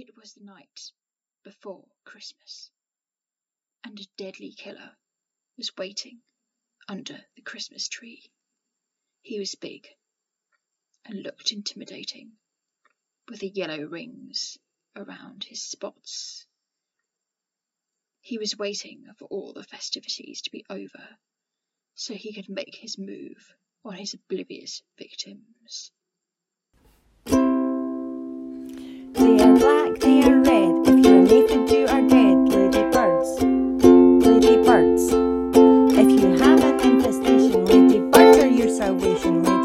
It was the night before Christmas, and a deadly killer was waiting under the Christmas tree. He was big and looked intimidating, with the yellow rings around his spots. He was waiting for all the festivities to be over so he could make his move on his oblivious victims. If you're are dead. Lady birds, lady birds. If you have an infestation, lady birds are your salvation.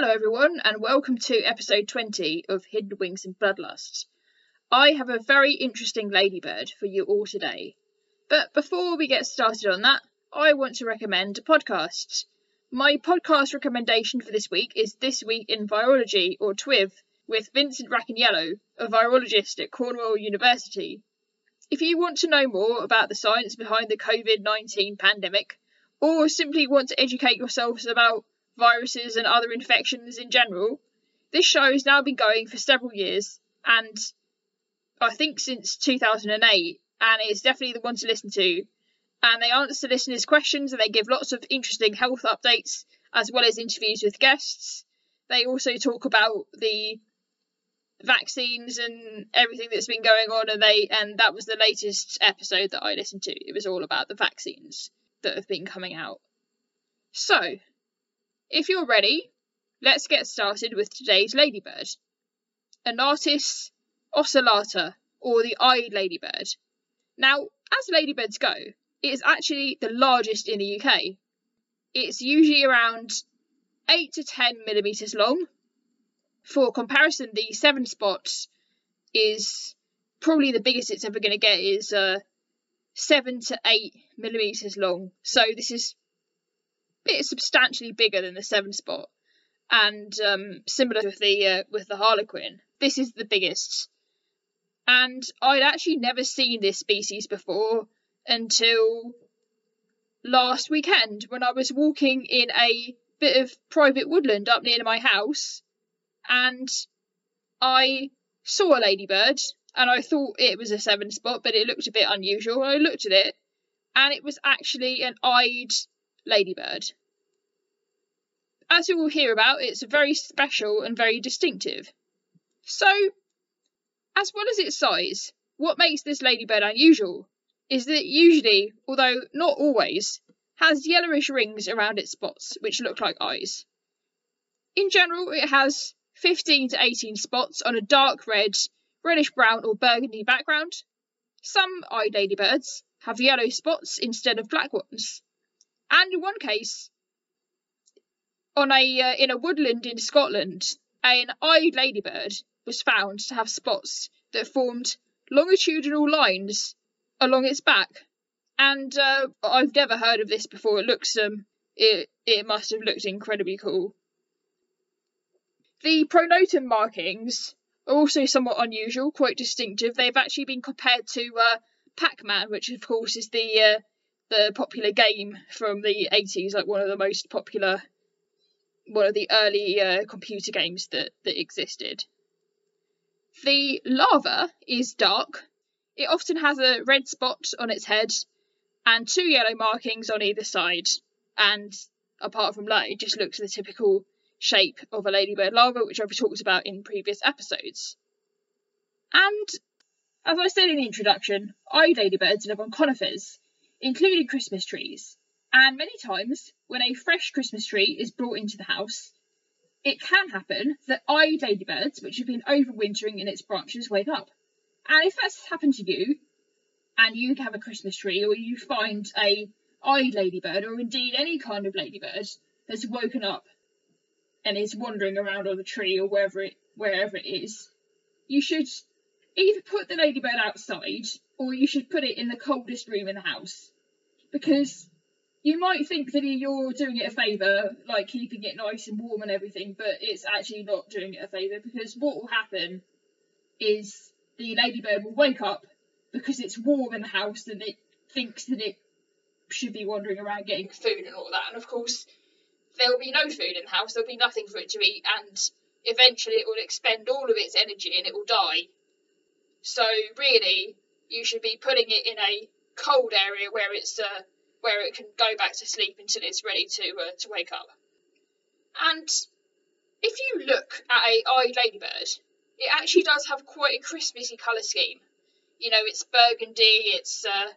Hello, everyone, and welcome to episode 20 of Hidden Wings and Bloodlust. I have a very interesting ladybird for you all today. But before we get started on that, I want to recommend a podcast. My podcast recommendation for this week is This Week in Virology, or TWIV, with Vincent Racaniello, a virologist at Cornwall University. If you want to know more about the science behind the COVID 19 pandemic, or simply want to educate yourselves about viruses and other infections in general. This show has now been going for several years, and I think since 2008, and it's definitely the one to listen to. And they answer listeners' questions and they give lots of interesting health updates as well as interviews with guests. They also talk about the vaccines and everything that's been going on and they and that was the latest episode that I listened to. It was all about the vaccines that have been coming out. So, if you're ready, let's get started with today's ladybird. Anatis ocellata, or the eyed ladybird. Now, as ladybirds go, it is actually the largest in the UK. It's usually around 8 to 10 millimetres long. For comparison, the seven spots is probably the biggest it's ever going to get is uh, 7 to 8 millimetres long. So this is bit substantially bigger than the seven spot, and um, similar with the uh, with the harlequin. This is the biggest, and I'd actually never seen this species before until last weekend when I was walking in a bit of private woodland up near my house, and I saw a ladybird, and I thought it was a seven spot, but it looked a bit unusual. I looked at it, and it was actually an eyed ladybird. As you will hear about, it's very special and very distinctive. So, as well as its size, what makes this ladybird unusual is that it usually, although not always, has yellowish rings around its spots which look like eyes. In general, it has 15 to 18 spots on a dark red, reddish brown, or burgundy background. Some eyed ladybirds have yellow spots instead of black ones. And in one case, on a uh, in a woodland in Scotland, an eyed ladybird was found to have spots that formed longitudinal lines along its back. And uh, I've never heard of this before. It looks um it it must have looked incredibly cool. The pronotum markings are also somewhat unusual, quite distinctive. They've actually been compared to uh, Pac-Man, which of course is the uh, the popular game from the 80s, like one of the most popular, one of the early uh, computer games that, that existed. The larva is dark. It often has a red spot on its head and two yellow markings on either side. And apart from that, it just looks the typical shape of a ladybird larva, which I've talked about in previous episodes. And as I said in the introduction, eyed ladybirds live on conifers, including Christmas trees. And many times, when a fresh Christmas tree is brought into the house, it can happen that eyed ladybirds, which have been overwintering in its branches, wake up. And if that's happened to you, and you have a Christmas tree, or you find a eyed ladybird, or indeed any kind of ladybird, has woken up and is wandering around on the tree or wherever it wherever it is, you should either put the ladybird outside or you should put it in the coldest room in the house. Because you might think that you're doing it a favour, like keeping it nice and warm and everything, but it's actually not doing it a favour because what will happen is the ladybird will wake up because it's warm in the house and it thinks that it should be wandering around getting food and all that. And of course, there will be no food in the house, there'll be nothing for it to eat, and eventually it will expend all of its energy and it will die. So, really, you should be putting it in a cold area where it's uh, where it can go back to sleep until it's ready to uh, to wake up. And if you look at a eyed ladybird, it actually does have quite a Christmassy colour scheme. You know, it's burgundy, it's uh,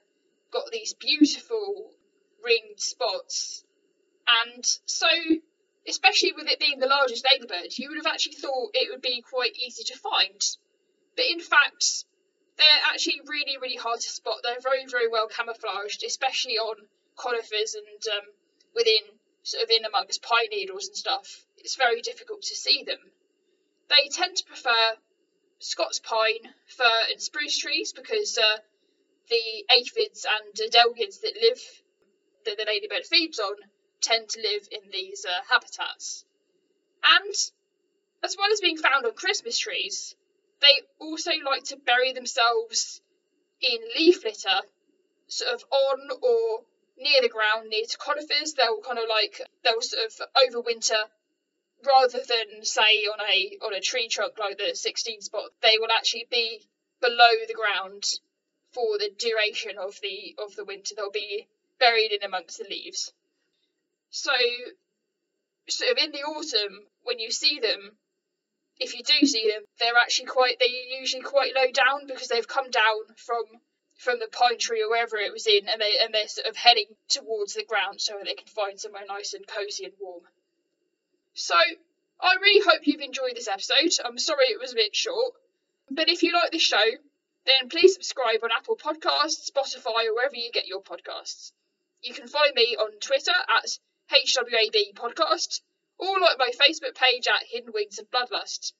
got these beautiful ringed spots, and so especially with it being the largest ladybird, you would have actually thought it would be quite easy to find. But in fact, they're actually really, really hard to spot. They're very, very well camouflaged, especially on conifers and um, within sort of in amongst pine needles and stuff. It's very difficult to see them. They tend to prefer Scots pine, fir, and spruce trees because uh, the aphids and adelgids that live that the ladybird feeds on tend to live in these uh, habitats. And as well as being found on Christmas trees, they also like to bury themselves in leaf litter, sort of on or near the ground, near to conifers. They'll kind of like they'll sort of overwinter rather than say on a on a tree trunk like the 16 spot. They will actually be below the ground for the duration of the of the winter. They'll be buried in amongst the leaves. So, sort of in the autumn, when you see them, if you do see them, they're actually quite they're usually quite low down because they've come down from from the pine tree or wherever it was in, and they and they're sort of heading towards the ground so they can find somewhere nice and cozy and warm. So I really hope you've enjoyed this episode. I'm sorry it was a bit short, but if you like this show, then please subscribe on Apple Podcasts, Spotify, or wherever you get your podcasts. You can follow me on Twitter at HWAB Podcast, or like my Facebook page at Hidden Wings and Bloodlust.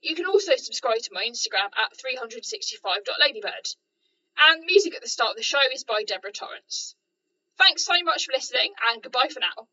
You can also subscribe to my Instagram at 365.ladybird. And the music at the start of the show is by Deborah Torrance. Thanks so much for listening, and goodbye for now.